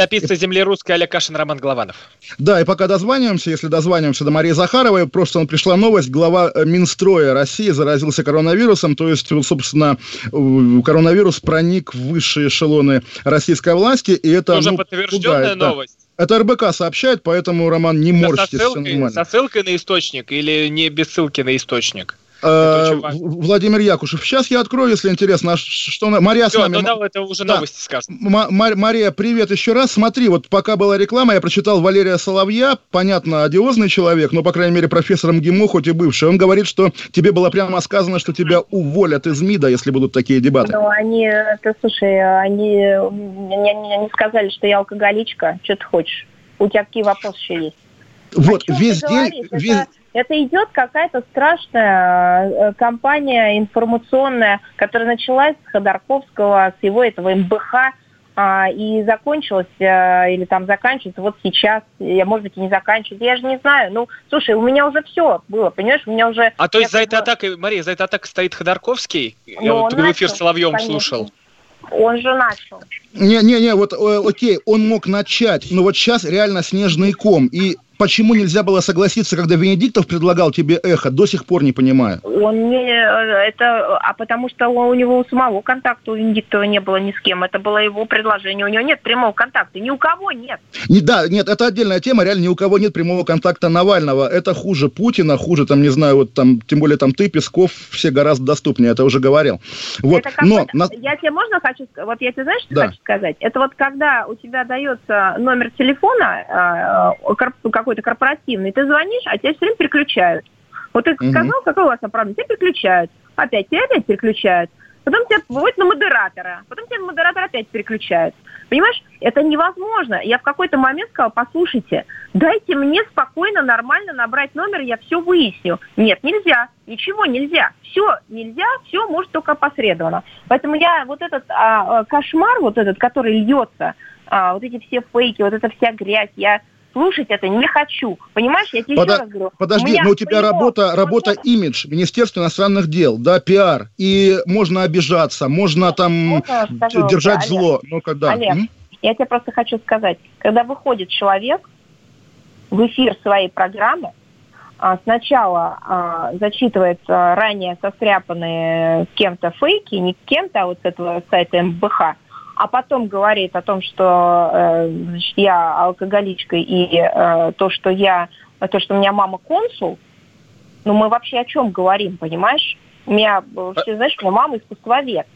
Топица земли русской Олег Кашин, Роман Голованов. Да, и пока дозваниваемся, если дозваниваемся до Марии Захаровой, просто пришла новость, глава э, Минстроя России заразился коронавирусом, то есть, собственно, коронавирус проник в высшие эшелоны российской власти, и это... Уже ну, подтвержденная пугает, да. новость. Это РБК сообщает, поэтому, Роман, не Да, со, морщитесь, всё ссылкой, нормально. со ссылкой на источник или не без ссылки на источник? Э, Владимир Якушев, сейчас я открою, если интересно, а что... на- Мария с нами... ну да, это уже Да. новости Ма- Мария, привет еще раз. Смотри, вот пока была реклама, я прочитал Валерия Соловья, понятно, одиозный человек, но, по крайней мере, профессор МГИМО, хоть и бывший. Он говорит, что тебе было прямо сказано, что тебя уволят из МИДа, если будут такие дебаты. ну, они, ты слушай, они мне не, не сказали, что я алкоголичка. Что ты хочешь? У тебя какие вопросы еще есть? Вот, чем весь день... говоришь? весь- Это, это идет какая-то страшная э, кампания информационная, которая началась с Ходорковского, с его этого МБХ, а, и закончилась, э, или там заканчивается вот сейчас, я, может быть, и не заканчивается, я же не знаю. Ну, слушай, у меня уже все было, понимаешь, у меня уже... А то есть за этой атакой, Мария, за этой атакой стоит Ходорковский? Я Ну, вот в эфир с Соловьем конечно. слушал. Он же начал. Не-не-не, вот э, окей, он мог начать, но вот сейчас реально снежный ком. И почему нельзя было согласиться, когда Венедиктов предлагал тебе эхо, до сих пор не понимаю. Он не... Это... А потому что у него у самого контакта у Венедиктова не было ни с кем. Это было его предложение. У него нет прямого контакта. Ни у кого нет. Не, да, нет, это отдельная тема, реально ни у кого нет прямого контакта Навального. Это хуже Путина, хуже, там, не знаю, вот там, тем более там ты, Песков, все гораздо доступнее, это уже говорил. Вот, Это но... на- Я тебе можно хочу сказать? Вот я тебе знаешь, что Да. хочу сказать? Это вот когда у тебя дается номер телефона э, корп- какой-то корпоративный, ты звонишь, а тебя все время переключают. Вот ты сказал, какой у вас оправдание, тебя переключают. Опять, тебя опять переключают. Потом тебя выводят на модератора. Потом тебя модератор опять переключает. Понимаешь, это невозможно. Я в какой-то момент сказала, послушайте, дайте мне спокойно, нормально набрать номер, я все выясню. Нет, нельзя. Ничего нельзя. Все нельзя, все может только опосредованно. Поэтому я вот этот а, а, кошмар, вот этот, который льется, а, вот эти все фейки, вот эта вся грязь, я слушать это не хочу. Понимаешь, я тебе Подо- еще раз говорю. Подожди, но у тебя прямого работа, работа контакта- имидж, Министерство иностранных дел, да, пиар, и можно обижаться, можно там скажу, держать Олег? зло. Ну, когда? Олег, Я тебе просто хочу сказать, когда выходит человек в эфир своей программы, а, сначала а, зачитывает а, ранее состряпанные кем-то фейки, не кем-то, а вот с этого сайта МБХ, а потом говорит о том, что э, значит, я алкоголичка и э, то, что я то, что у меня мама консул, ну мы вообще о чем говорим, понимаешь? У меня, э, все знаешь, у меня мама искусствовед.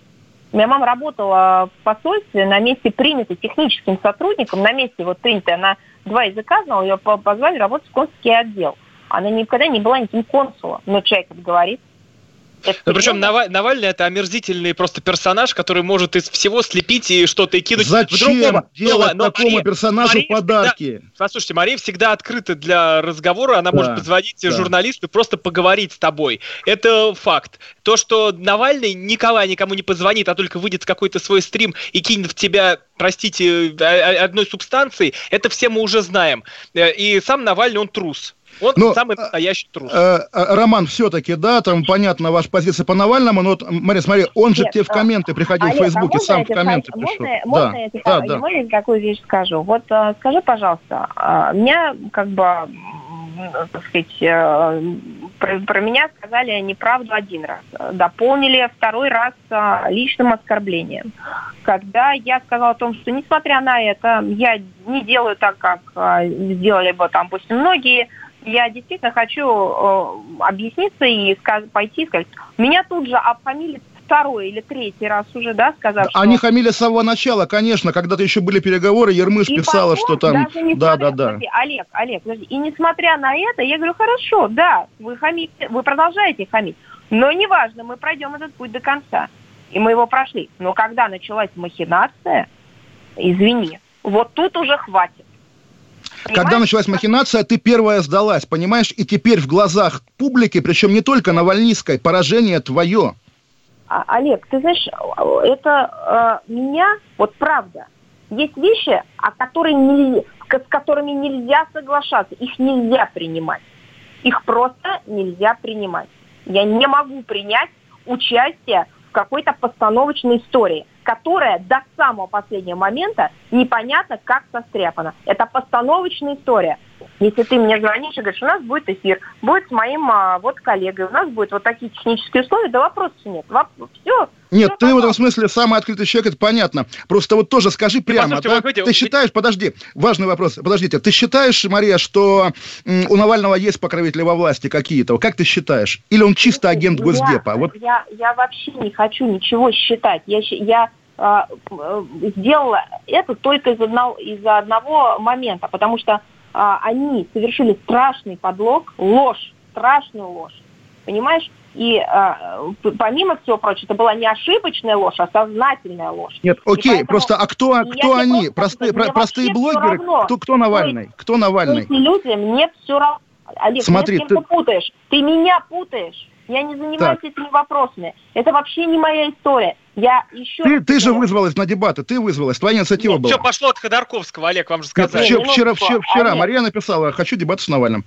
У меня мама работала в посольстве на месте принятой техническим сотрудником, на месте вот принятой, она два языка знала, ее позвали работать в консульский отдел. Она никогда не была никаким консулом, но человек это. Ну, причем Наваль, Навальный это омерзительный просто персонаж, который может из всего слепить и что-то и кинуть Зачем в другого. делать но, такому Мария, персонажу Мария подарки? Всегда, послушайте, Мария всегда открыта для разговора, она да, может позвонить да. журналисту и просто поговорить с тобой. Это факт. То, что Навальный никогда никому не позвонит, а только выйдет в какой-то свой стрим и кинет в тебя простите, одной субстанции, это все мы уже знаем. Э, и сам Навальный, он трус. Вот но, самый настоящий трус. Э, э, Роман, все-таки, да, там понятно ваша позиция по Навальному, но, вот, Мария, смотри, он же Нет, тебе в комменты приходил Олег, в Фейсбуке, а сам в комменты пришел. Можно, да, можно, я, да, да. можно я такую вещь скажу? Вот э, скажи, пожалуйста, э, меня как бы так сказать, э, про, про меня сказали неправду один раз, дополнили второй раз э, личным оскорблением. Когда я сказала о том, что несмотря на это, я не делаю так, как э, сделали бы там, пусть многие, я действительно хочу э, объясниться и сказ- пойти и сказать. Меня тут же обхамили второй или третий раз уже, да, сказав, что... Они хамили с самого начала, конечно, когда-то еще были переговоры, Ермыш и писала, потом, что там... да, да, да. Олег, Олег, подожди. И несмотря на это, я говорю, хорошо, да, вы хамите, вы продолжаете хамить, но неважно, мы пройдем этот путь до конца. И мы его прошли. Но когда началась махинация, извини, вот тут уже хватит. Понимаешь? Когда началась махинация, ты первая сдалась, понимаешь? И теперь в глазах публики, причем не только Навальнийской, поражение твое. А, Олег, ты знаешь, это э, меня, вот правда, есть вещи, о которых нельзя, с которыми нельзя соглашаться, их нельзя принимать. Их просто нельзя принимать. Я не могу принять участие какой-то постановочной истории которая до самого последнего момента непонятно как состряпана. Это постановочная история. Если ты мне звонишь и говоришь, у нас будет эфир, будет с моим а, вот коллегой, у нас будут вот такие технические условия, да вопросов нет. Воп- все, нет, ты в этом смысле самый открытый человек, это понятно. Просто вот тоже скажи прямо, да? Ты считаешь, подожди, важный вопрос, подождите, ты считаешь, Мария, что у Навального есть покровители во власти какие-то? Как ты считаешь? Или он чисто агент Госдепа? Я, вот... я, я вообще не хочу ничего считать. Я, я а, сделала это только из одного, из одного момента, потому что а, они совершили страшный подлог, ложь, страшную ложь. Понимаешь? И э, помимо всего прочего, это была не ошибочная ложь, а сознательная ложь. Нет, окей, поэтому, просто а кто, кто они? Простые, про, простые блогеры? Кто, кто Навальный? Кто Навальный? Эти люди, мне все равно. Олег, Смотри, ты... ты путаешь. Ты меня путаешь. Я не занимаюсь так. этими вопросами. Это вообще не моя история. Я еще... Ты, ты же вызвалась на дебаты, ты вызвалась, твоя инициатива Нет, была. Все пошло от Ходорковского, Олег, вам же сказали. Нет, вчера, вчера, вчера Олег. Мария написала, хочу дебаты с Навальным.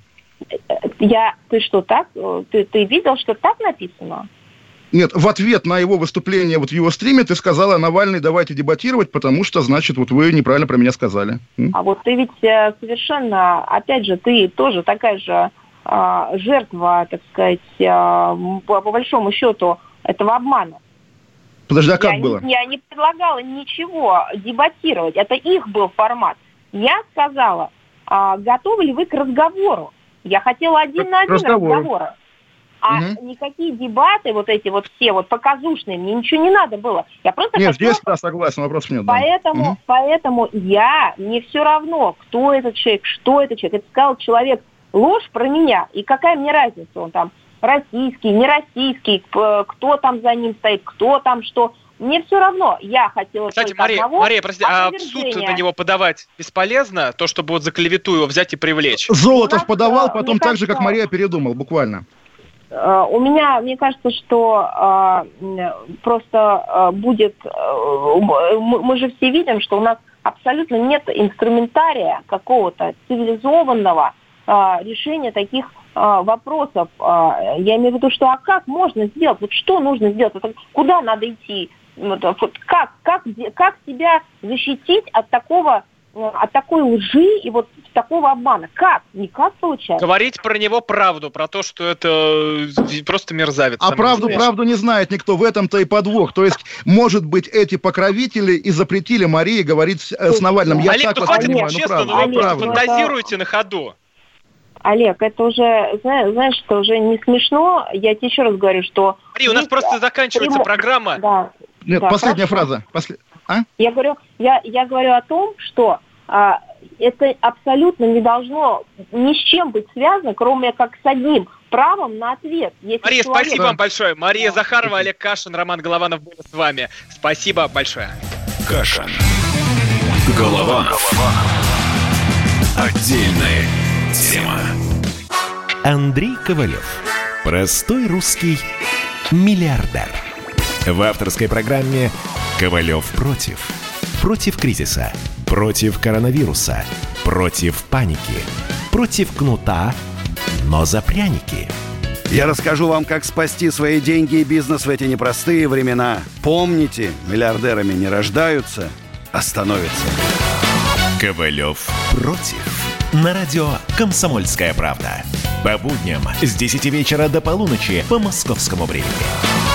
Я, ты что, так? Ты, ты видел, что так написано? Нет, в ответ на его выступление вот в его стриме ты сказала, Навальный, давайте дебатировать, потому что, значит, вот вы неправильно про меня сказали. А вот ты ведь э, совершенно, опять же, ты тоже такая же а, жертва, так сказать, а, по, по большому счету, этого обмана. Подожди, а как я было? Не, я не предлагала ничего дебатировать, это их был формат. Я сказала, а, готовы ли вы к разговору? Я хотела один на один разговор. разговора. А угу. никакие дебаты, вот эти вот все вот показушные, мне ничего не надо было. Я просто нет, хотела... здесь да, согласен, вопросов нет. Поэтому, да. угу. поэтому я, мне все равно, кто этот человек, что этот человек. Это сказал человек ложь про меня. И какая мне разница, он там российский, не российский, кто там за ним стоит, кто там что. Мне все равно. Я хотела Кстати, Мария, одного Мария, прости, а в суд на него подавать бесполезно? То, чтобы вот за клевету его взять и привлечь? Золотов подавал, потом так же, как Мария передумал, буквально. Э, у меня, мне кажется, что э, просто э, будет... Мы же все видим, что у нас абсолютно нет инструментария какого-то цивилизованного решения таких вопросов. Я имею в виду, что а как можно сделать? Вот что нужно сделать? Вот куда надо идти? Вот, как, как, как себя защитить от такого Э, от такой лжи и вот такого обмана. Как? Никак получается. Говорить про него правду, про то, что это э, просто мерзавец. А правду, правду не знает никто. В этом-то и подвох. То есть, может быть, эти покровители и запретили Марии говорить с, э, с Навальным. Я Олег, так ну хватит, понимаю, ну, честно, ну, правда. Олег, правда. фантазируете на ходу. Олег, это уже, знаешь, знаешь, это уже не смешно. Я тебе еще раз говорю, что... Смотри, у нас просто заканчивается прямо- программа. Да. Нет, Да, последняя хорошо. фраза. После- А? Я говорю, я, я говорю о том, что а, это абсолютно не должно ни с чем быть связано, кроме как с одним правом на ответ. Если Мария, человек- спасибо вам большое. Мария Да. Захарова, Олег Кашин, Роман Голованов были с вами. Спасибо большое. Кашин. Голованов. Отдельная тема. Андрей Ковалев. Простой русский миллиардер. В авторской программе «Ковалев против». Против кризиса. Против коронавируса. Против паники. Против кнута, но за пряники. Я расскажу вам, как спасти свои деньги и бизнес в эти непростые времена. Помните, миллиардерами не рождаются, а становятся. Ковалев против. На радио «Комсомольская правда». По будням с 10 вечера до полуночи по московскому времени.